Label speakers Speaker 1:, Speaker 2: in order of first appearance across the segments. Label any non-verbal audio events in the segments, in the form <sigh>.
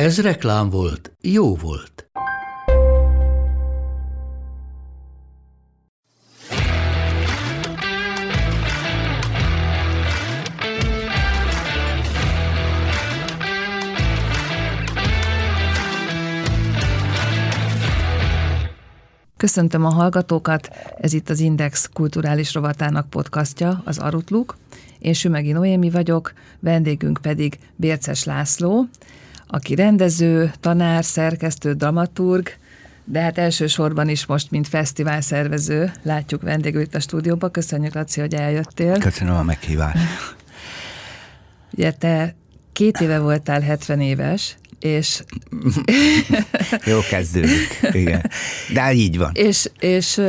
Speaker 1: Ez reklám volt, jó volt.
Speaker 2: Köszöntöm a hallgatókat, ez itt az Index kulturális rovatának podcastja, az Arutluk. Én Sümegi Noémi vagyok, vendégünk pedig Bérces László, aki rendező, tanár, szerkesztő, dramaturg, de hát elsősorban is most, mint fesztivál szervező, látjuk vendégül itt a stúdióba. Köszönjük, Laci, hogy eljöttél.
Speaker 3: Köszönöm a meghívást.
Speaker 2: Ugye te két éve voltál 70 éves, és... <laughs>
Speaker 3: Jó kezdődik, igen. De így van.
Speaker 2: És, és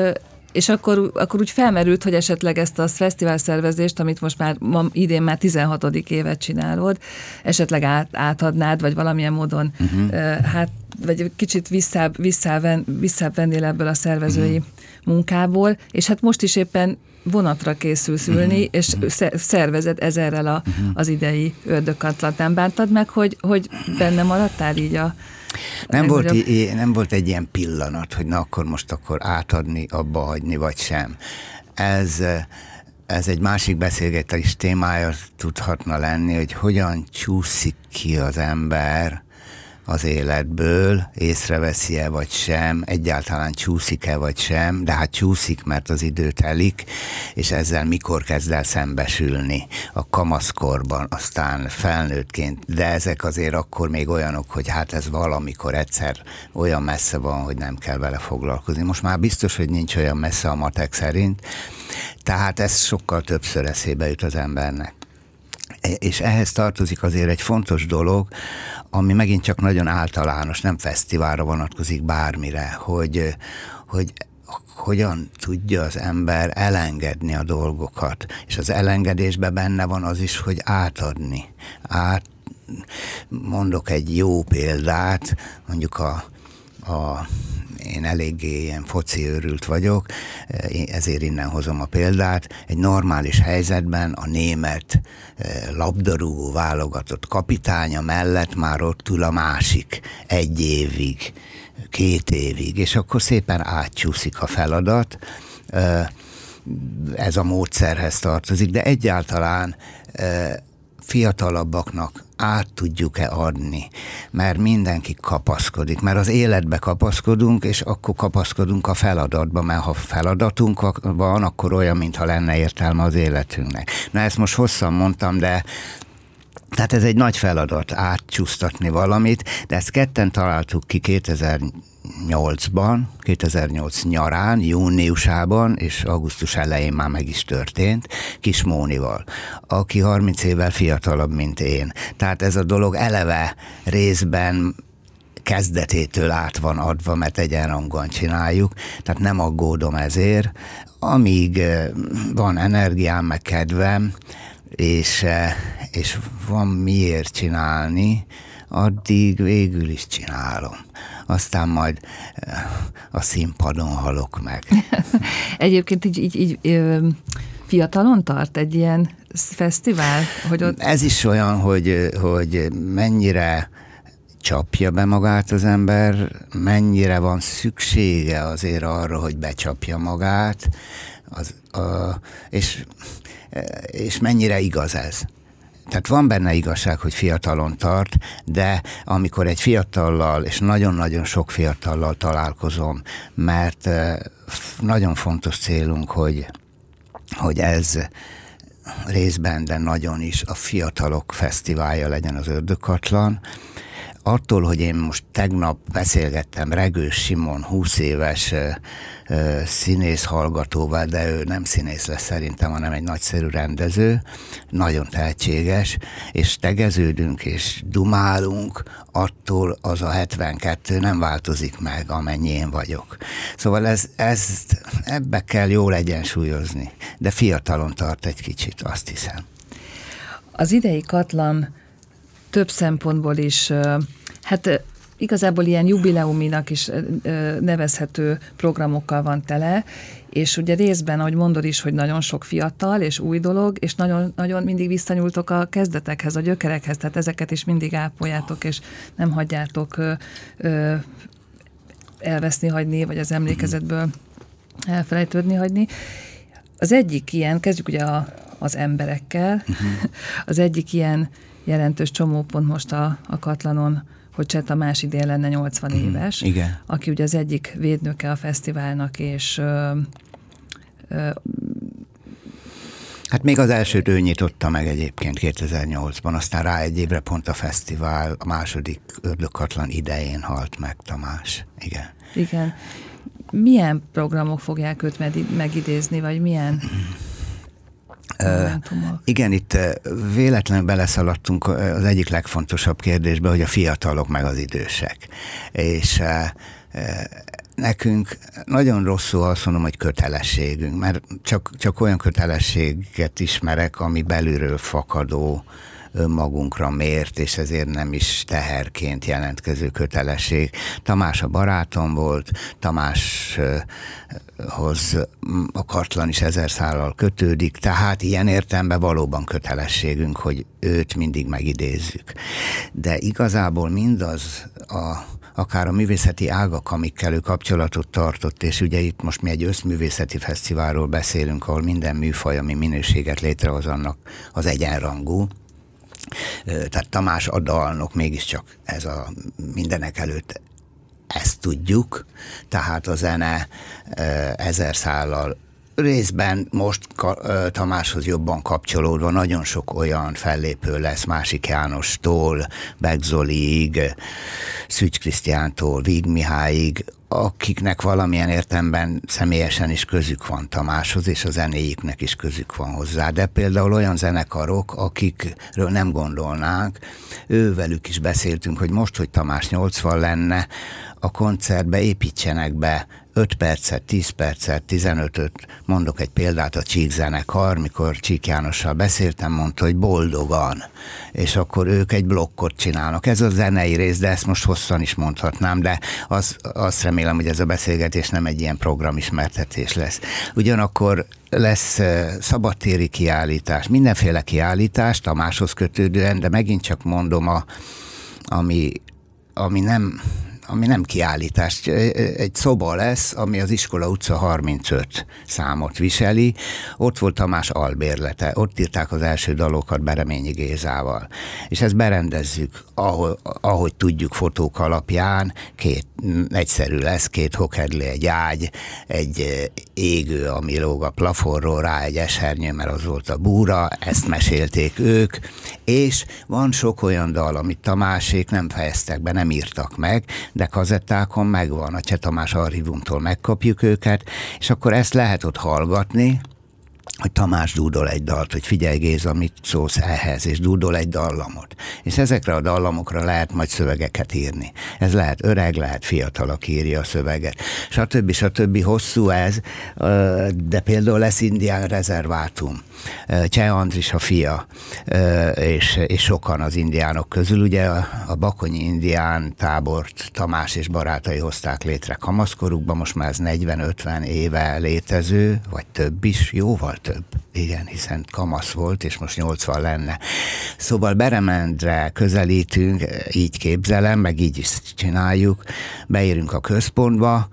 Speaker 2: és akkor, akkor úgy felmerült, hogy esetleg ezt a fesztivál szervezést, amit most már ma, idén már 16. évet csinálod, esetleg át, átadnád, vagy valamilyen módon, uh-huh. hát, vagy kicsit visszább, visszább, visszább vennél ebből a szervezői uh-huh. munkából, és hát most is éppen vonatra készülsz ülni, uh-huh. és uh-huh. szervezed ezerrel a, uh-huh. az idei ördögkantlat. Nem bántad meg, hogy, hogy benne maradtál így a
Speaker 3: nem volt, nem volt egy ilyen pillanat, hogy na akkor most akkor átadni, abba hagyni, vagy sem. Ez, ez egy másik beszélgetés témája tudhatna lenni, hogy hogyan csúszik ki az ember az életből, észreveszi-e vagy sem, egyáltalán csúszik-e vagy sem, de hát csúszik, mert az idő telik, és ezzel mikor kezd el szembesülni a kamaszkorban, aztán felnőttként, de ezek azért akkor még olyanok, hogy hát ez valamikor egyszer olyan messze van, hogy nem kell vele foglalkozni. Most már biztos, hogy nincs olyan messze a matek szerint, tehát ez sokkal többször eszébe jut az embernek és ehhez tartozik azért egy fontos dolog, ami megint csak nagyon általános, nem fesztiválra vonatkozik bármire, hogy, hogy hogyan tudja az ember elengedni a dolgokat. És az elengedésben benne van az is, hogy átadni. Át, mondok egy jó példát, mondjuk a, a én eléggé ilyen foci őrült vagyok, ezért innen hozom a példát. Egy normális helyzetben a német eh, labdarúgó válogatott kapitánya mellett már ott ül a másik egy évig, két évig, és akkor szépen átcsúszik a feladat. Eh, ez a módszerhez tartozik, de egyáltalán eh, fiatalabbaknak át tudjuk-e adni, mert mindenki kapaszkodik, mert az életbe kapaszkodunk, és akkor kapaszkodunk a feladatba, mert ha feladatunk van, akkor olyan, mintha lenne értelme az életünknek. Na ezt most hosszan mondtam, de tehát ez egy nagy feladat átcsúsztatni valamit, de ezt ketten találtuk ki 2008-ban, 2008 nyarán, júniusában, és augusztus elején már meg is történt, Kis Mónival, aki 30 évvel fiatalabb, mint én. Tehát ez a dolog eleve részben kezdetétől át van adva, mert egyenrangon csináljuk, tehát nem aggódom ezért. Amíg eh, van energiám, meg kedvem, és, eh, és van miért csinálni, addig végül is csinálom. Aztán majd eh, a színpadon halok meg. <laughs>
Speaker 2: Egyébként így, így, így fiatalon tart egy ilyen fesztivál? Hogy ott...
Speaker 3: Ez is olyan, hogy, hogy mennyire csapja be magát az ember, mennyire van szüksége azért arra, hogy becsapja magát, az, a, és és mennyire igaz ez. Tehát van benne igazság, hogy fiatalon tart, de amikor egy fiatallal, és nagyon-nagyon sok fiatallal találkozom, mert nagyon fontos célunk, hogy, hogy ez részben, de nagyon is a fiatalok fesztiválja legyen az ördökatlan, attól, hogy én most tegnap beszélgettem Regős Simon, 20 éves színész hallgatóval, de ő nem színész lesz szerintem, hanem egy nagyszerű rendező, nagyon tehetséges, és tegeződünk és dumálunk, attól az a 72 nem változik meg, amennyi én vagyok. Szóval ez, ezt ebbe kell jól egyensúlyozni, de fiatalon tart egy kicsit, azt hiszem.
Speaker 2: Az idei katlan több szempontból is, hát igazából ilyen jubileuminak is nevezhető programokkal van tele, és ugye részben, ahogy mondod is, hogy nagyon sok fiatal és új dolog, és nagyon, nagyon mindig visszanyúltok a kezdetekhez, a gyökerekhez, tehát ezeket is mindig ápoljátok, és nem hagyjátok ö, ö, elveszni hagyni, vagy az emlékezetből elfelejtődni hagyni. Az egyik ilyen, kezdjük ugye a, az emberekkel, uh-huh. <laughs> az egyik ilyen jelentős csomópont most a, a Katlanon, hogy Cseh Tamás idén lenne 80 mm, éves,
Speaker 3: igen.
Speaker 2: aki ugye az egyik védnöke a fesztiválnak, és ö, ö,
Speaker 3: Hát még az elsőt ő nyitotta meg egyébként 2008-ban, aztán rá egy évre pont a fesztivál, a második ördögkatlan idején halt meg Tamás. Igen.
Speaker 2: Igen. Milyen programok fogják őt megidézni, vagy milyen? <clears throat>
Speaker 3: igen, itt véletlenül beleszaladtunk az egyik legfontosabb kérdésbe, hogy a fiatalok meg az idősek. És nekünk nagyon rosszul azt mondom, hogy kötelességünk, mert csak, csak olyan kötelességet ismerek, ami belülről fakadó, önmagunkra mért, és ezért nem is teherként jelentkező kötelesség. Tamás a barátom volt, Tamáshoz a kartlan is ezer szállal kötődik, tehát ilyen értelemben valóban kötelességünk, hogy őt mindig megidézzük. De igazából mindaz a akár a művészeti ágak, amikkel ő kapcsolatot tartott, és ugye itt most mi egy összművészeti fesztiválról beszélünk, ahol minden műfaj, ami minőséget létrehoz, annak az egyenrangú, tehát Tamás Adalnok mégiscsak ez a mindenek előtt ezt tudjuk, tehát a zene ezer szállal részben most Tamáshoz jobban kapcsolódva nagyon sok olyan fellépő lesz Másik Jánostól, Begzoliig, Szücs Krisztiántól, Víg Mihályig, akiknek valamilyen értemben személyesen is közük van Tamáshoz, és a zenéjüknek is közük van hozzá. De például olyan zenekarok, akikről nem gondolnánk, ővelük is beszéltünk, hogy most, hogy Tamás 80 lenne, a koncertbe építsenek be 5 percet, 10 percet, 15-öt, mondok egy példát, a Csík zenekar, mikor Csík Jánossal beszéltem, mondta, hogy boldogan, és akkor ők egy blokkot csinálnak. Ez a zenei rész, de ezt most hosszan is mondhatnám, de az, azt remélem, hogy ez a beszélgetés nem egy ilyen programismertetés lesz. Ugyanakkor lesz szabadtéri kiállítás, mindenféle kiállítás, Tamáshoz kötődően, de megint csak mondom, a, ami, ami nem ami nem kiállítás, egy szoba lesz, ami az Iskola utca 35 számot viseli. Ott volt Tamás albérlete, ott írták az első dalokat Bereményi Gézával. És ezt berendezzük, ahogy, ahogy tudjuk fotók alapján, két, egyszerű lesz, két hokedli, egy ágy, egy égő, ami lóg a plafonról, rá egy esernyő, mert az volt a búra, ezt mesélték ők, és van sok olyan dal, amit Tamásék nem fejeztek be, nem írtak meg, de kazettákon megvan, a Cseh Tamás archívumtól megkapjuk őket, és akkor ezt lehet ott hallgatni, hogy Tamás dúdol egy dalt, hogy figyelj Géza, mit szólsz ehhez, és dúdol egy dallamot. És ezekre a dallamokra lehet majd szövegeket írni. Ez lehet öreg, lehet fiatal, aki írja a szöveget. Stb. stb. hosszú ez, de például lesz indián rezervátum. Cseh Andris a fia, és, és sokan az indiánok közül. Ugye a, a Bakonyi indián tábort Tamás és barátai hozták létre kamaszkorukban, most már ez 40-50 éve létező, vagy több is, jóval több. Igen, hiszen kamasz volt, és most 80 lenne. Szóval Beremendre közelítünk, így képzelem, meg így is csináljuk, beérünk a központba,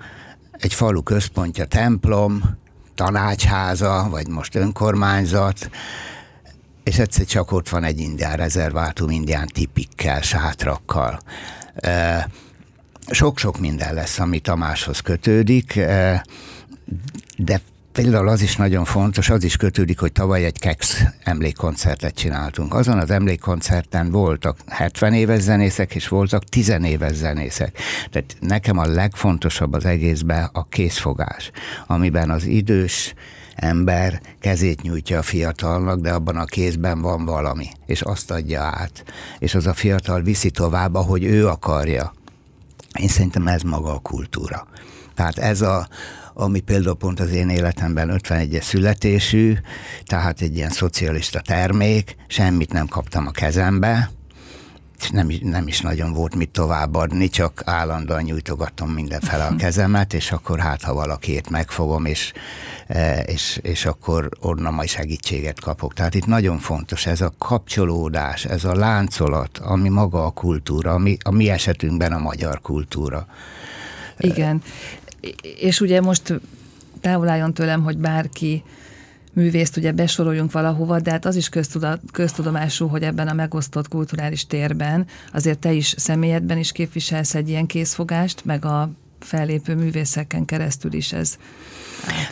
Speaker 3: egy falu központja templom, tanácsháza, vagy most önkormányzat, és egyszer csak ott van egy indián rezervátum, indián tipikkel, sátrakkal. Sok-sok minden lesz, ami Tamáshoz kötődik, de például az is nagyon fontos, az is kötődik, hogy tavaly egy Kex emlékkoncertet csináltunk. Azon az emlékkoncerten voltak 70 éves zenészek, és voltak 10 éves zenészek. Tehát nekem a legfontosabb az egészben a készfogás, amiben az idős ember kezét nyújtja a fiatalnak, de abban a kézben van valami, és azt adja át. És az a fiatal viszi tovább, ahogy ő akarja. Én szerintem ez maga a kultúra. Tehát ez a, ami például pont az én életemben 51-es születésű, tehát egy ilyen szocialista termék, semmit nem kaptam a kezembe, nem, nem is nagyon volt mit továbbadni, csak állandóan nyújtogatom mindenfele a kezemet, és akkor hát, ha valakiért megfogom, és, e, és, és akkor onnan majd segítséget kapok. Tehát itt nagyon fontos ez a kapcsolódás, ez a láncolat, ami maga a kultúra, ami a mi esetünkben a magyar kultúra.
Speaker 2: Igen. És ugye most távol álljon tőlem, hogy bárki művészt ugye besoroljunk valahova, de hát az is köztudomású, hogy ebben a megosztott kulturális térben azért te is személyedben is képviselsz egy ilyen készfogást, meg a fellépő művészeken keresztül is ez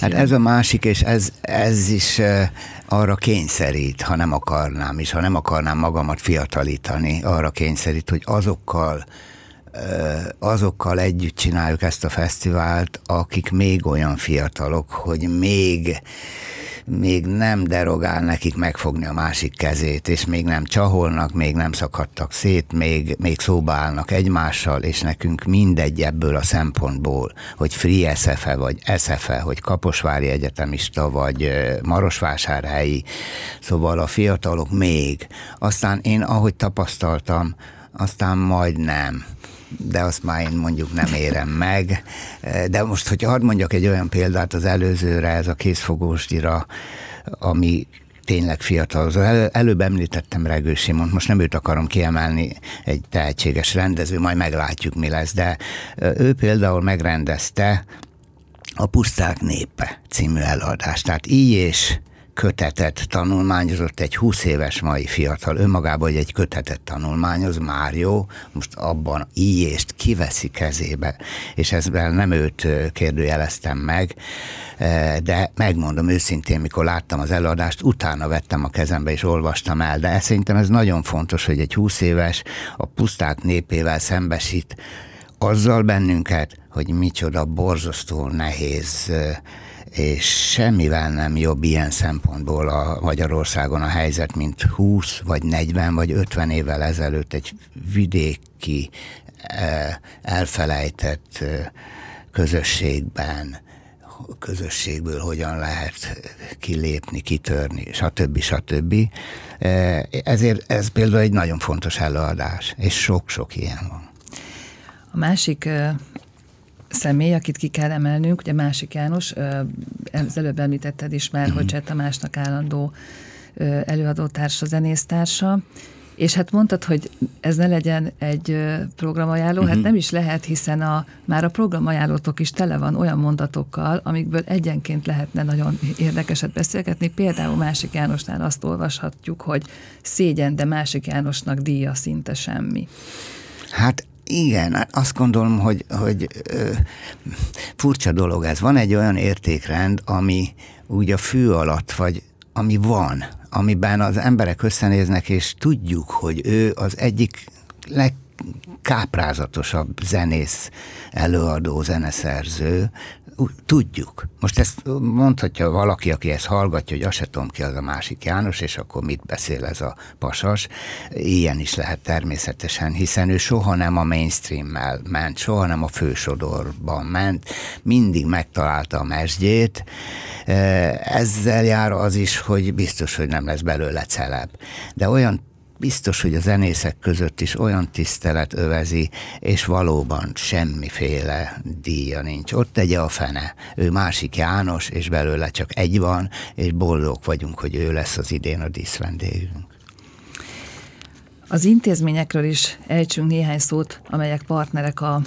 Speaker 3: Hát ez a másik, és ez, ez is arra kényszerít, ha nem akarnám, és ha nem akarnám magamat fiatalítani, arra kényszerít, hogy azokkal azokkal együtt csináljuk ezt a fesztivált, akik még olyan fiatalok, hogy még még nem derogál nekik megfogni a másik kezét, és még nem csaholnak, még nem szakadtak szét, még, még szóba állnak egymással, és nekünk mindegy ebből a szempontból, hogy Free SFE, vagy SFE, hogy Kaposvári Egyetemista, vagy Marosvásárhelyi, szóval a fiatalok még. Aztán én, ahogy tapasztaltam, aztán majd nem de azt már én mondjuk nem érem meg. De most, hogy hadd mondjak egy olyan példát az előzőre, ez a készfogósdira, ami tényleg fiatal. Az el, előbb említettem Regő Simont, most nem őt akarom kiemelni, egy tehetséges rendező, majd meglátjuk, mi lesz, de ő például megrendezte a Puszták népe című előadást. Tehát így és kötetet tanulmányozott egy 20 éves mai fiatal, önmagában, hogy egy kötetet tanulmányoz, már jó, most abban íjést kiveszi kezébe, és ezzel nem őt kérdőjeleztem meg, de megmondom őszintén, mikor láttam az előadást, utána vettem a kezembe és olvastam el, de szerintem ez nagyon fontos, hogy egy 20 éves a puszták népével szembesít azzal bennünket, hogy micsoda borzasztó nehéz és semmivel nem jobb ilyen szempontból a Magyarországon a helyzet, mint 20 vagy 40 vagy 50 évvel ezelőtt egy vidéki eh, elfelejtett eh, közösségben közösségből hogyan lehet kilépni, kitörni, stb. stb. Eh, ezért ez például egy nagyon fontos előadás, és sok-sok ilyen van.
Speaker 2: A másik személy, akit ki kell emelnünk, ugye Másik János, az előbb említetted is már, hogy. Cseh Tamásnak állandó előadótársa, zenésztársa, és hát mondtad, hogy ez ne legyen egy programajánló, uh-huh. hát mhm. nem is lehet, hiszen a, már a programajánlótok is tele van olyan mondatokkal, amikből egyenként lehetne nagyon érdekeset beszélgetni. Például Másik Jánosnál azt olvashatjuk, hogy szégyen, de Másik Jánosnak díja szinte semmi.
Speaker 3: Hát igen, hát azt gondolom, hogy, hogy ö, furcsa dolog ez. Van egy olyan értékrend, ami úgy a fű alatt, vagy ami van, amiben az emberek összenéznek, és tudjuk, hogy ő az egyik legkáprázatosabb zenész, előadó, zeneszerző, tudjuk. Most ezt mondhatja valaki, aki ezt hallgatja, hogy azt se tudom ki az a másik János, és akkor mit beszél ez a pasas. Ilyen is lehet természetesen, hiszen ő soha nem a mainstream-mel ment, soha nem a fősodorban ment, mindig megtalálta a mesdjét. Ezzel jár az is, hogy biztos, hogy nem lesz belőle celeb. De olyan biztos, hogy a zenészek között is olyan tisztelet övezi, és valóban semmiféle díja nincs. Ott tegye a fene. Ő másik János, és belőle csak egy van, és boldog vagyunk, hogy ő lesz az idén a díszvendégünk.
Speaker 2: Az intézményekről is ejtsünk néhány szót, amelyek partnerek a,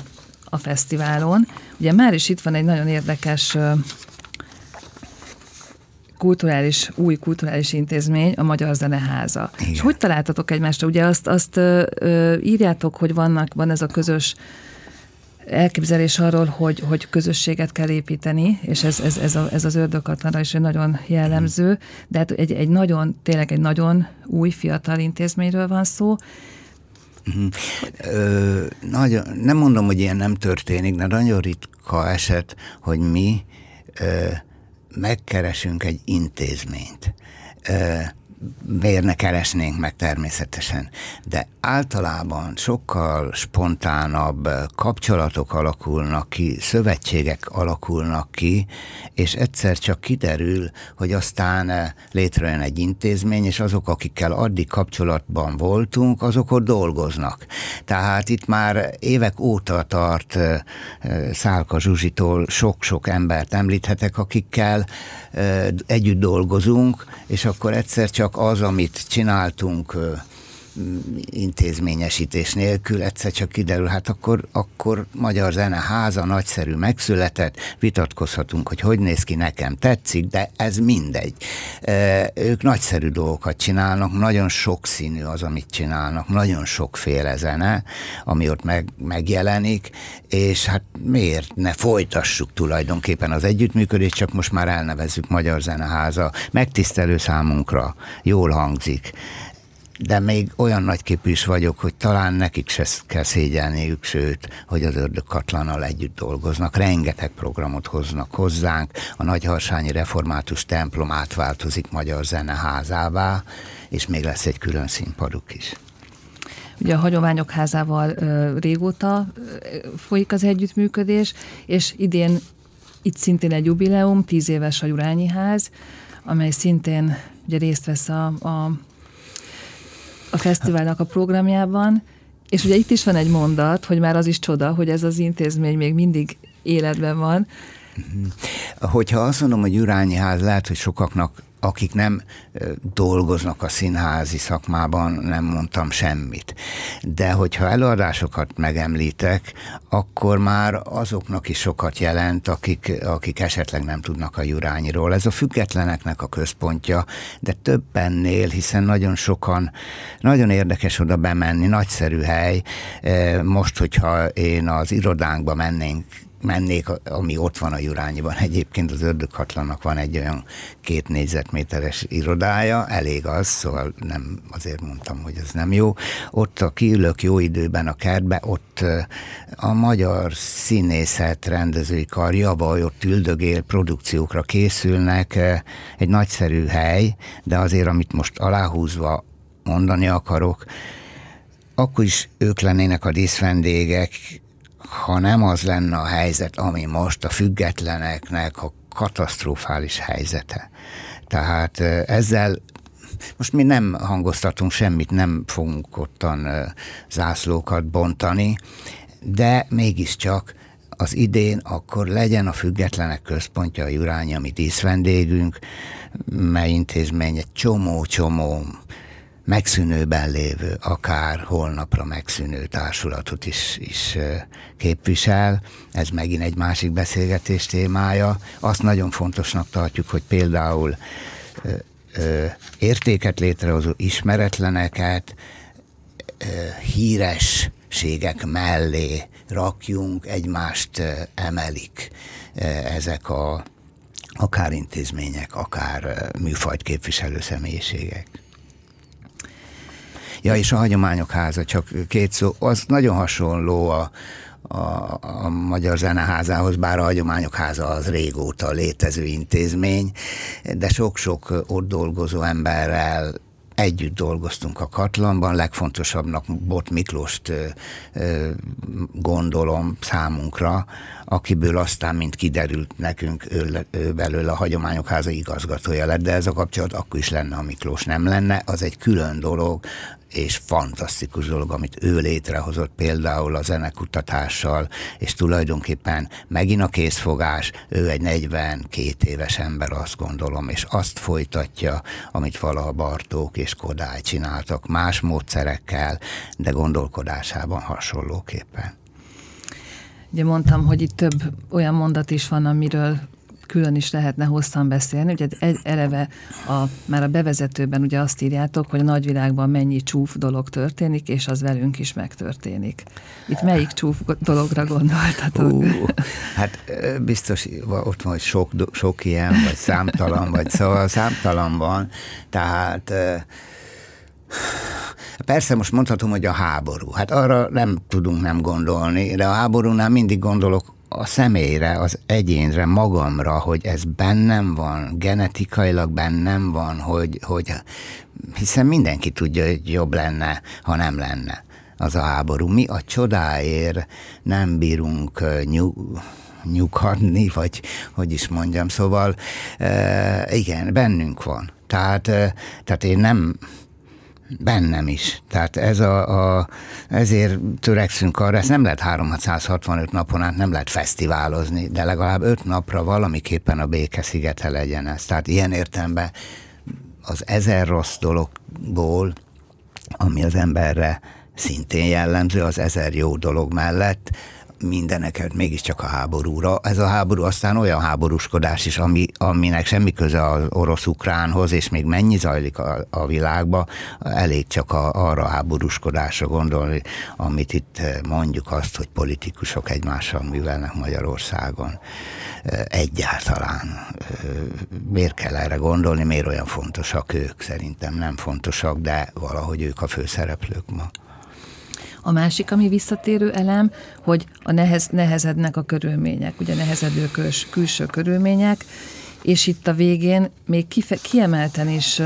Speaker 2: a fesztiválon. Ugye már is itt van egy nagyon érdekes kulturális, új kulturális intézmény, a Magyar Zeneháza. Igen. És hogy találtatok egymásra? Ugye azt, azt ö, írjátok, hogy vannak, van ez a közös elképzelés arról, hogy, hogy közösséget kell építeni, és ez, ez, ez, a, ez az ördögkatlanra is nagyon jellemző, de hát egy, egy nagyon, tényleg egy nagyon új, fiatal intézményről van szó,
Speaker 3: Ö, nagyon, nem mondom, hogy ilyen nem történik, de nagyon ritka eset, hogy mi ö, megkeresünk egy intézményt. Miért ne keresnénk meg természetesen, de általában sokkal spontánabb kapcsolatok alakulnak ki, szövetségek alakulnak ki, és egyszer csak kiderül, hogy aztán létrejön egy intézmény, és azok, akikkel addig kapcsolatban voltunk, azok ott dolgoznak. Tehát itt már évek óta tart Szálka Zsuzsitól sok-sok embert említhetek, akikkel együtt dolgozunk, és akkor egyszer csak az, amit csináltunk intézményesítés nélkül egyszer csak kiderül, hát akkor, akkor Magyar Zeneháza nagyszerű megszületett, vitatkozhatunk, hogy hogy néz ki, nekem tetszik, de ez mindegy. Ők nagyszerű dolgokat csinálnak, nagyon sokszínű az, amit csinálnak, nagyon sokféle zene, ami ott meg, megjelenik, és hát miért ne folytassuk tulajdonképpen az együttműködést, csak most már elnevezzük Magyar Zeneháza, megtisztelő számunkra, jól hangzik de még olyan nagyképű is vagyok, hogy talán nekik se kell szégyelniük, sőt, hogy az ördög Katlannal együtt dolgoznak. Rengeteg programot hoznak hozzánk, a Nagyharsányi Református templom átváltozik Magyar Zeneházává, és még lesz egy külön színpaduk is.
Speaker 2: Ugye a Hagyományok Házával régóta folyik az együttműködés, és idén itt szintén egy jubileum, tíz éves a Jurányi Ház, amely szintén ugye részt vesz a, a a fesztiválnak a programjában, és ugye itt is van egy mondat, hogy már az is csoda, hogy ez az intézmény még mindig életben van.
Speaker 3: Hogyha azt mondom, hogy Jurányi ház lehet, hogy sokaknak akik nem dolgoznak a színházi szakmában, nem mondtam semmit. De hogyha előadásokat megemlítek, akkor már azoknak is sokat jelent, akik, akik esetleg nem tudnak a Jurányiról. Ez a függetleneknek a központja, de többennél, hiszen nagyon sokan, nagyon érdekes oda bemenni, nagyszerű hely. Most, hogyha én az irodánkba mennénk mennék, ami ott van a Jurányiban. <laughs> Egyébként az ördöghatlannak van egy olyan két négyzetméteres irodája, elég az, szóval nem azért mondtam, hogy ez nem jó. Ott a kiülök jó időben a kertbe, ott a magyar színészet rendezői kar javaj, ott üldögél, produkciókra készülnek, egy nagyszerű hely, de azért, amit most aláhúzva mondani akarok, akkor is ők lennének a díszvendégek, ha nem az lenne a helyzet, ami most a függetleneknek a katasztrofális helyzete. Tehát ezzel most mi nem hangoztatunk semmit, nem fogunk ottan zászlókat bontani, de mégiscsak az idén akkor legyen a függetlenek központja a Jurányi, ami díszvendégünk, mely intézmény egy csomó-csomó megszűnőben lévő, akár holnapra megszűnő társulatot is, is képvisel. Ez megint egy másik beszélgetés témája. Azt nagyon fontosnak tartjuk, hogy például ö, ö, értéket létrehozó ismeretleneket ö, hírességek mellé rakjunk, egymást emelik ezek a akár intézmények, akár műfajt képviselő személyiségek. Ja, és a hagyományok háza, csak két szó, az nagyon hasonló a, a, a Magyar Zeneházához, bár a Hagyományok Háza az régóta létező intézmény, de sok-sok ott dolgozó emberrel együtt dolgoztunk a Katlanban, legfontosabbnak Bot Miklóst ö, ö, gondolom számunkra, akiből aztán, mint kiderült nekünk, ő, ő belőle a Hagyományok Háza igazgatója lett, de ez a kapcsolat akkor is lenne, ha Miklós nem lenne, az egy külön dolog, és fantasztikus dolog, amit ő létrehozott például a zenekutatással, és tulajdonképpen megint a készfogás, ő egy 42 éves ember, azt gondolom, és azt folytatja, amit valaha Bartók és Kodály csináltak, más módszerekkel, de gondolkodásában hasonlóképpen.
Speaker 2: Ugye mondtam, hogy itt több olyan mondat is van, amiről külön is lehetne hosszan beszélni. Ugye egy, eleve a, már a bevezetőben ugye azt írjátok, hogy a nagyvilágban mennyi csúf dolog történik, és az velünk is megtörténik. Itt melyik csúf dologra gondoltatok? Uh,
Speaker 3: hát biztos ott van, hogy sok, sok ilyen, vagy számtalan, vagy szóval számtalan van. Tehát Persze most mondhatom, hogy a háború. Hát arra nem tudunk nem gondolni, de a háborúnál mindig gondolok a személyre, az egyénre, magamra, hogy ez bennem van, genetikailag bennem van, hogy, hogy hiszen mindenki tudja, hogy jobb lenne, ha nem lenne az a háború. Mi a csodáért nem bírunk nyug, nyugodni, vagy hogy is mondjam, szóval igen, bennünk van. Tehát, tehát én nem, Bennem is. Tehát ez a, a, ezért törekszünk arra, ezt nem lehet 365 napon át, nem lehet fesztiválozni, de legalább öt napra valamiképpen a béke szigete legyen ez. Tehát ilyen értelemben az ezer rossz dologból, ami az emberre szintén jellemző, az ezer jó dolog mellett, mindeneket mégiscsak a háborúra. Ez a háború aztán olyan háborúskodás is, ami, aminek semmi köze az orosz-ukránhoz, és még mennyi zajlik a, a világba, elég csak a, arra a háborúskodásra gondolni, amit itt mondjuk azt, hogy politikusok egymással művelnek Magyarországon. Egyáltalán. Miért kell erre gondolni, miért olyan fontosak ők? Szerintem nem fontosak, de valahogy ők a főszereplők ma.
Speaker 2: A másik, ami visszatérő elem, hogy a nehez, nehezednek a körülmények, ugye nehezedő köls, külső körülmények, és itt a végén még kife, kiemelten is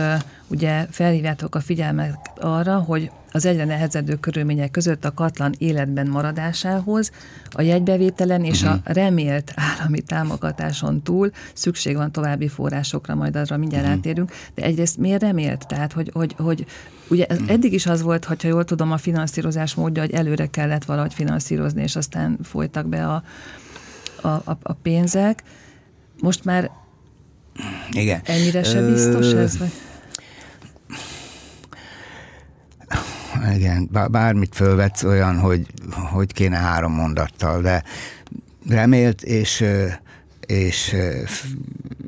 Speaker 2: ugye felhívjátok a figyelmet arra, hogy az egyre nehezedő körülmények között a katlan életben maradásához a jegybevételen és a mhm. remélt állami támogatáson túl szükség van további forrásokra, majd arra mindjárt uh-huh. átérünk, de egyrészt miért remélt? Tehát, hogy, hogy, hogy ugye uh-huh. eddig is az volt, hogyha jól tudom, a finanszírozás módja, hogy előre kellett valahogy finanszírozni, és aztán folytak be a, a, a, a pénzek. Most már
Speaker 3: igen.
Speaker 2: Ennyire se biztos ez? Vagy?
Speaker 3: Igen, bármit fölvetsz olyan, hogy hogy kéne három mondattal, de remélt, és, és,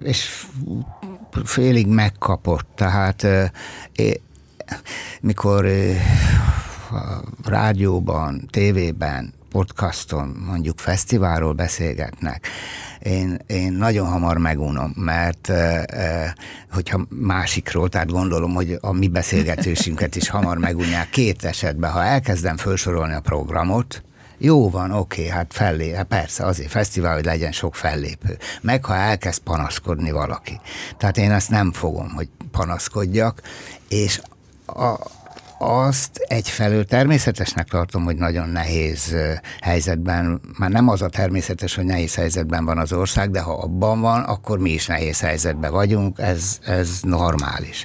Speaker 3: és félig megkapott. Tehát mikor a rádióban, tévében, podcaston, mondjuk fesztiválról beszélgetnek, én, én nagyon hamar megunom, mert hogyha másikról, tehát gondolom, hogy a mi beszélgetésünket is hamar megunják két esetben, ha elkezdem felsorolni a programot, jó van, oké, hát fellé, hát persze, azért fesztivál, hogy legyen sok fellépő. Meg ha elkezd panaszkodni valaki. Tehát én ezt nem fogom, hogy panaszkodjak, és a, azt egyfelől természetesnek tartom, hogy nagyon nehéz helyzetben, már nem az a természetes, hogy nehéz helyzetben van az ország, de ha abban van, akkor mi is nehéz helyzetben vagyunk, ez, ez normális.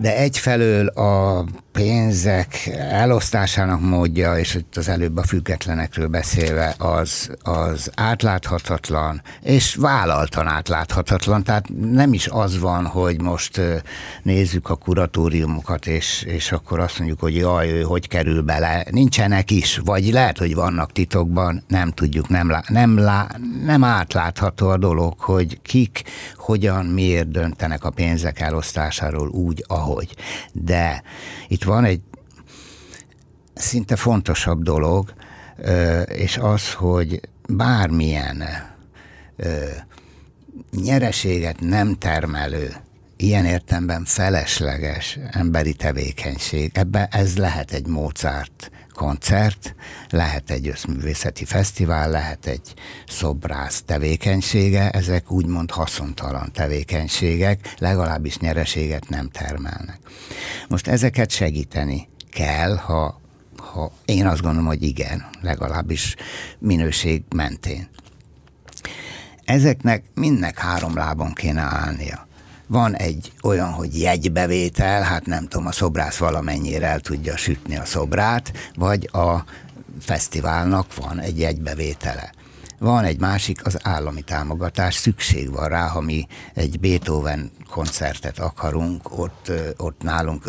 Speaker 3: De egyfelől a pénzek elosztásának módja, és itt az előbb a függetlenekről beszélve, az, az átláthatatlan, és vállaltan átláthatatlan. Tehát nem is az van, hogy most nézzük a kuratóriumokat, és, és akkor azt mondjuk, hogy jaj, ő hogy kerül bele. Nincsenek is, vagy lehet, hogy vannak titokban, nem tudjuk, nem, lá, nem, lá, nem átlátható a dolog, hogy kik, hogyan, miért döntenek a pénzek elosztásáról úgy, ahogy. De itt van egy szinte fontosabb dolog, és az, hogy bármilyen nyereséget nem termelő, ilyen értemben felesleges emberi tevékenység. Ebben ez lehet egy Mozart koncert, lehet egy összművészeti fesztivál, lehet egy szobrász tevékenysége, ezek úgymond haszontalan tevékenységek, legalábbis nyereséget nem termelnek. Most ezeket segíteni kell, ha, ha én azt gondolom, hogy igen, legalábbis minőség mentén. Ezeknek mindnek három lábon kéne állnia van egy olyan, hogy jegybevétel, hát nem tudom, a szobrász valamennyire el tudja sütni a szobrát, vagy a fesztiválnak van egy jegybevétele. van egy másik, az állami támogatás, szükség van rá, ha mi egy Beethoven koncertet akarunk, ott, ott nálunk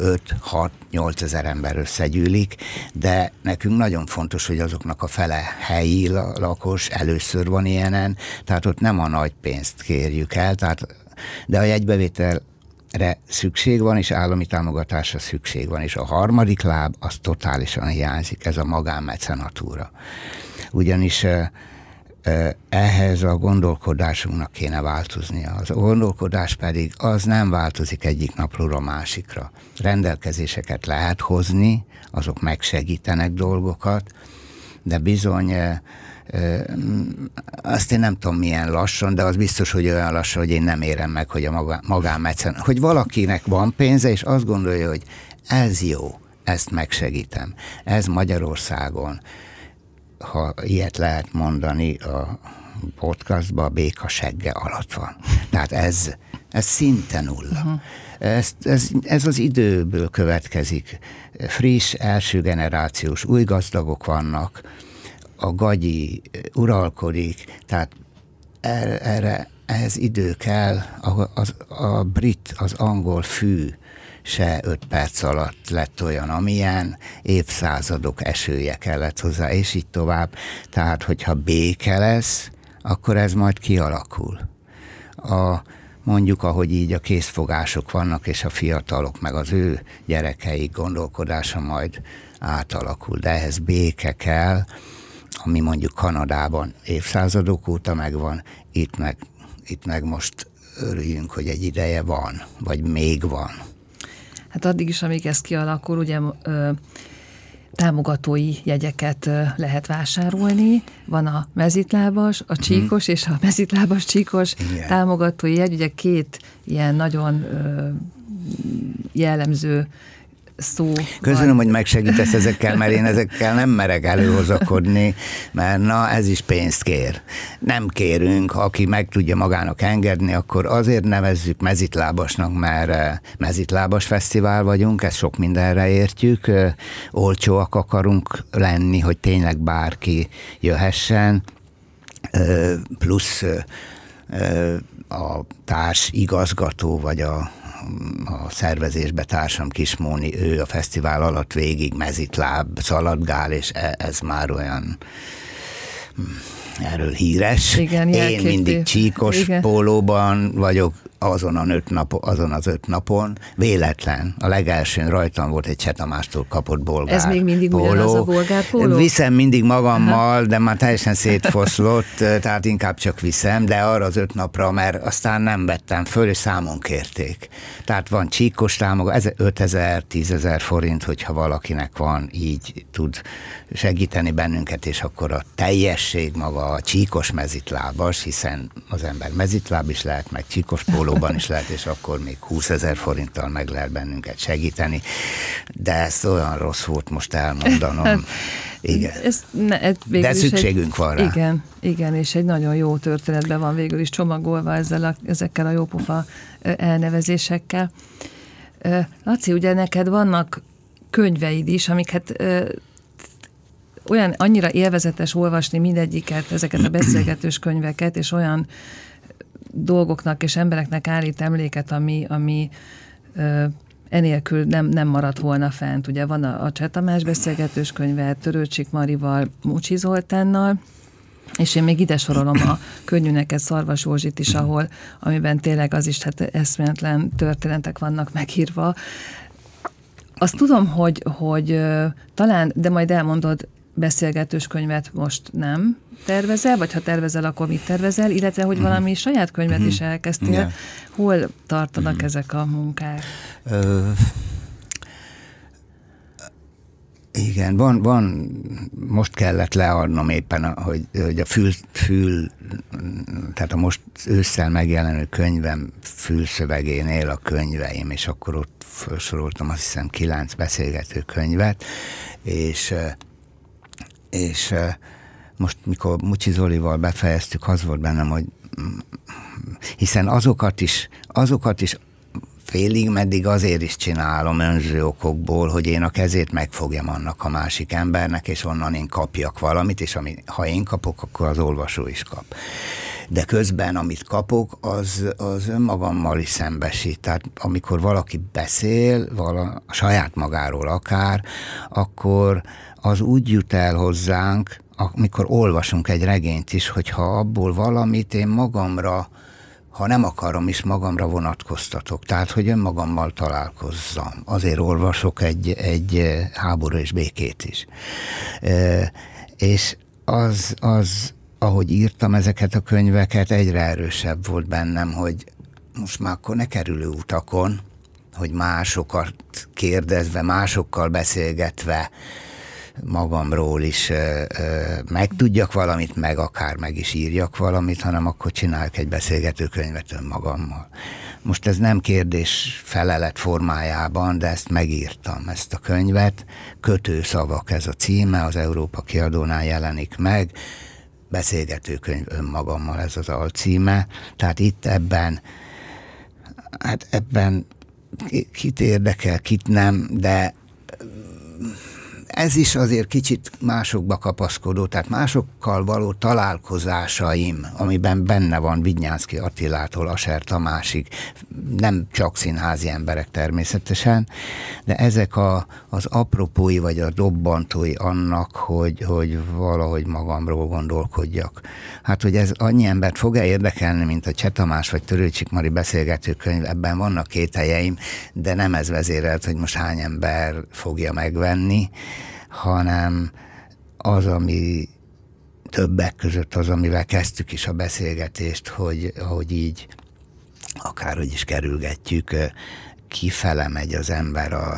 Speaker 3: 5-6-8 ezer ember összegyűlik, de nekünk nagyon fontos, hogy azoknak a fele helyi lakos, először van ilyenen, tehát ott nem a nagy pénzt kérjük el, tehát, de a jegybevétel re szükség van, és állami támogatásra szükség van, és a harmadik láb az totálisan hiányzik, ez a magánmecenatúra. Ugyanis ehhez a gondolkodásunknak kéne változnia. Az gondolkodás pedig az nem változik egyik napról a másikra. Rendelkezéseket lehet hozni, azok megsegítenek dolgokat, de bizony azt én nem tudom milyen lassan, de az biztos, hogy olyan lassan, hogy én nem érem meg, hogy a magánmecen, hogy valakinek van pénze, és azt gondolja, hogy ez jó, ezt megsegítem. Ez Magyarországon ha ilyet lehet mondani a podcastban, a béka segge alatt van. Tehát ez, ez szinte nulla. Uh-huh. Ez, ez, ez az időből következik. Friss, első generációs új gazdagok vannak, a gagyi uralkodik, tehát erre, erre ehhez idő kell, a, a, a brit, az angol fű se öt perc alatt lett olyan, amilyen, évszázadok esője kellett hozzá, és így tovább. Tehát, hogyha béke lesz, akkor ez majd kialakul. A, mondjuk, ahogy így a készfogások vannak, és a fiatalok, meg az ő gyerekeik gondolkodása majd átalakul. De ehhez béke kell, ami mondjuk Kanadában évszázadok óta megvan, itt meg, itt meg most örüljünk, hogy egy ideje van, vagy még van.
Speaker 2: Hát addig is, amíg ez kialakul, ugye ö, támogatói jegyeket lehet vásárolni. Van a mezitlábas, a mhm. csíkos és a mezitlábas csíkos Igen. támogatói jegy. Ugye két ilyen nagyon ö, jellemző szó.
Speaker 3: Köszönöm, hogy megsegítesz ezekkel, mert én ezekkel nem merek előhozakodni, mert na, ez is pénzt kér. Nem kérünk, aki meg tudja magának engedni, akkor azért nevezzük mezitlábasnak, mert eh, mezitlábas fesztivál vagyunk, ezt sok mindenre értjük, eh, olcsóak akarunk lenni, hogy tényleg bárki jöhessen, eh, plusz a társ igazgató, vagy a a szervezésbe társam Kismóni, ő a fesztivál alatt végig mezitláb, szaladgál, és e, ez már olyan erről híres. Igen, Én mindig csíkos Igen. pólóban vagyok, azon, a öt nap, azon az öt napon, véletlen, a legelsőn rajtam volt egy Csetamástól kapott bolgár
Speaker 2: Ez még mindig póló. ugyanaz a bolgár póló?
Speaker 3: Viszem mindig magammal, Aha. de már teljesen szétfoszlott, <laughs> tehát inkább csak viszem, de arra az öt napra, mert aztán nem vettem föl, és számon kérték. Tehát van csíkos támogatás, 5000, 10 ezer forint, hogyha valakinek van, így tud segíteni bennünket, és akkor a teljesség maga a csíkos mezitlábas, hiszen az ember mezitláb is lehet, meg csíkos póló valóban is lehet, és akkor még 20 ezer forinttal meg lehet bennünket segíteni, de ezt olyan rossz volt most elmondanom. <laughs> Igen. Ez, ne, ez De szükségünk egy, van rá.
Speaker 2: Igen, igen, és egy nagyon jó történetben van végül is csomagolva ezzel a, ezekkel a jópofa elnevezésekkel. Laci, ugye neked vannak könyveid is, amiket olyan annyira élvezetes olvasni mindegyiket, ezeket a beszélgetős könyveket, és olyan dolgoknak és embereknek állít emléket, ami, ami ö, enélkül nem, nem maradt volna fent. Ugye van a, a Csetamás beszélgetős könyve Törőcsik Marival, Mucsi Zoltánnal, és én még ide sorolom a könnyű neked Szarvas Józsit is, ahol, amiben tényleg az is hát eszméletlen történetek vannak megírva. Azt tudom, hogy, hogy talán, de majd elmondod, beszélgetős könyvet most nem tervezel, vagy ha tervezel, akkor mit tervezel, illetve hogy mhm. valami saját könyvet is mhm. elkezdtél. Yeah. Hol tartanak mm. ezek a munkák? Ö,
Speaker 3: igen, van, van, most kellett leadnom éppen, hogy, hogy a fül, fül, tehát a most ősszel megjelenő könyvem fülszövegénél a könyveim, és akkor ott felsoroltam azt hiszem kilenc beszélgető könyvet, és és most, mikor Mucsi Zolival befejeztük, az volt bennem, hogy hiszen azokat is, azokat is félig meddig azért is csinálom önző okokból, hogy én a kezét megfogjam annak a másik embernek, és onnan én kapjak valamit, és ami, ha én kapok, akkor az olvasó is kap de közben, amit kapok, az, az önmagammal is szembesít. Tehát amikor valaki beszél, vala, saját magáról akár, akkor az úgy jut el hozzánk, amikor olvasunk egy regényt is, hogyha abból valamit én magamra ha nem akarom is, magamra vonatkoztatok. Tehát, hogy önmagammal találkozzam. Azért olvasok egy, egy háború és békét is. E, és az, az ahogy írtam ezeket a könyveket, egyre erősebb volt bennem, hogy most már akkor ne kerülő utakon, hogy másokat kérdezve, másokkal beszélgetve magamról is ö, ö, megtudjak valamit, meg akár meg is írjak valamit, hanem akkor csinálok egy beszélgetőkönyvet önmagammal. Most ez nem kérdés felelet formájában, de ezt megírtam, ezt a könyvet. Kötőszavak ez a címe, az Európa kiadónál jelenik meg beszélgetőkönyv önmagammal ez az alcíme. Tehát itt ebben, hát ebben kit érdekel, kit nem, de ez is azért kicsit másokba kapaszkodó, tehát másokkal való találkozásaim, amiben benne van Vignyánszki Attilától Aser Tamásig, nem csak színházi emberek természetesen, de ezek a, az apropói vagy a dobbantói annak, hogy, hogy valahogy magamról gondolkodjak. Hát, hogy ez annyi embert fog-e érdekelni, mint a Cseh Tamás vagy Törőcsik Mari beszélgetőkönyv, ebben vannak két helyeim, de nem ez vezérelt, hogy most hány ember fogja megvenni, hanem az, ami többek között az, amivel kezdtük is a beszélgetést, hogy, hogy így akárhogy is kerülgetjük, kifele megy az ember a,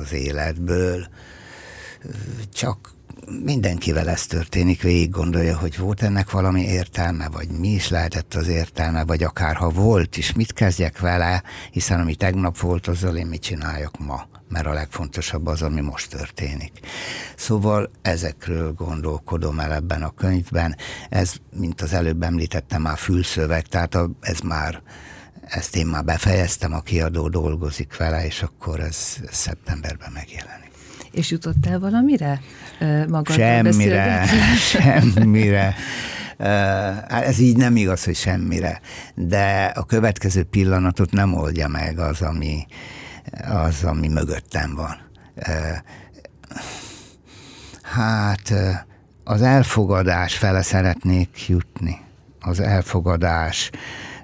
Speaker 3: az életből, csak mindenkivel ez történik, végig gondolja, hogy volt ennek valami értelme, vagy mi is lehetett az értelme, vagy akár ha volt is, mit kezdjek vele, hiszen ami tegnap volt, azzal én mit csináljak ma mert a legfontosabb az, ami most történik. Szóval ezekről gondolkodom el ebben a könyvben. Ez, mint az előbb említettem, már fülszöveg, tehát a, ez már ezt én már befejeztem, a kiadó dolgozik vele, és akkor ez, ez szeptemberben megjelenik.
Speaker 2: És jutottál valamire? Magad
Speaker 3: semmire, <laughs> <laughs> semmire. Hát ez így nem igaz, hogy semmire, de a következő pillanatot nem oldja meg az, ami, az, ami mögöttem van. Hát az elfogadás fele szeretnék jutni. Az elfogadás,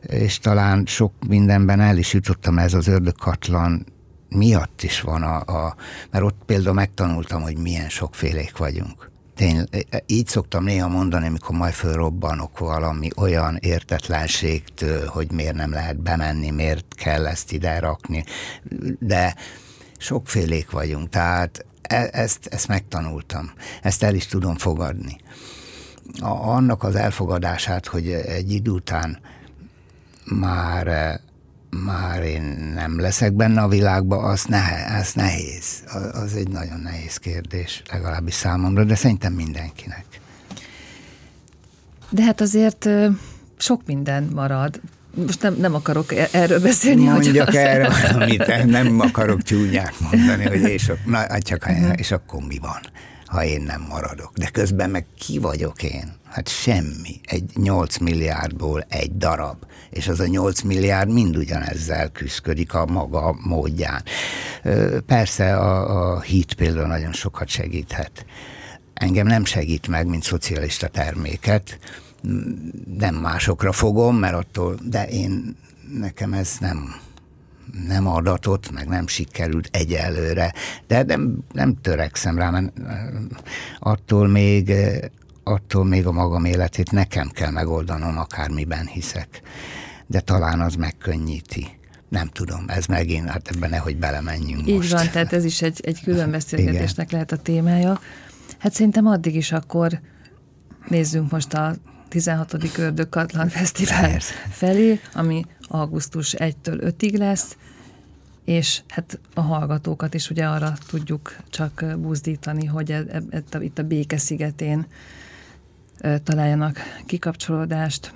Speaker 3: és talán sok mindenben el is jutottam ez az ördögkatlan miatt is van, a, a, mert ott például megtanultam, hogy milyen sokfélék vagyunk tény, így szoktam néha mondani, amikor majd fölrobbanok valami olyan értetlenségtől, hogy miért nem lehet bemenni, miért kell ezt ide rakni, de sokfélék vagyunk, tehát e, ezt, ezt megtanultam, ezt el is tudom fogadni. A, annak az elfogadását, hogy egy idő után már már én nem leszek benne a világban, az, ne, az nehéz. Az, az egy nagyon nehéz kérdés, legalábbis számomra, de szerintem mindenkinek.
Speaker 2: De hát azért sok minden marad. Most nem, nem akarok e- erről beszélni.
Speaker 3: Mondjak hogy erre amit nem akarok csúnyát mondani, hogy és, na, hát csak, és akkor mi van, ha én nem maradok. De közben meg ki vagyok én? Hát semmi. Egy 8 milliárdból egy darab és az a 8 milliárd mind ugyanezzel küzdik a maga módján. Persze a, a hit például nagyon sokat segíthet. Engem nem segít meg, mint szocialista terméket, nem másokra fogom, mert attól, de én, nekem ez nem, nem adatot, meg nem sikerült egyelőre, de nem, nem törekszem rá, mert attól még, attól még a magam életét nekem kell megoldanom, akármiben hiszek de talán az megkönnyíti. Nem tudom, ez megint, hát ebben nehogy belemenjünk
Speaker 2: Így
Speaker 3: most.
Speaker 2: van, tehát ez is egy, egy külön <laughs> beszélgetésnek lehet a témája. Hát szerintem addig is akkor nézzünk most a 16. Ördög Katlan Fesztivál Persze. felé, ami augusztus 1-től 5-ig lesz, és hát a hallgatókat is ugye arra tudjuk csak buzdítani, hogy e, e, e, itt a Béke szigetén e, találjanak kikapcsolódást,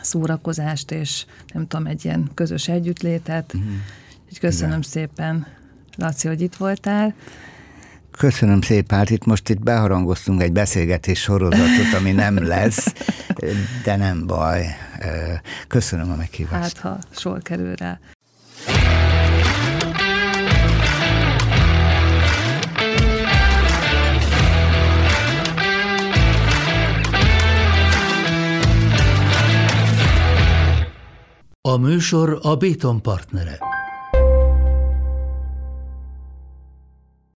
Speaker 2: szórakozást, és nem tudom, egy ilyen közös együttlétet. Mm. Úgyhogy köszönöm Igen. szépen, Laci, hogy itt voltál.
Speaker 3: Köszönöm szépen, hát itt most itt beharangoztunk egy beszélgetés sorozatot, ami nem lesz, de nem baj. Köszönöm a meghívást.
Speaker 2: Hát, ha sor kerül rá.
Speaker 1: A műsor a Béton partnere.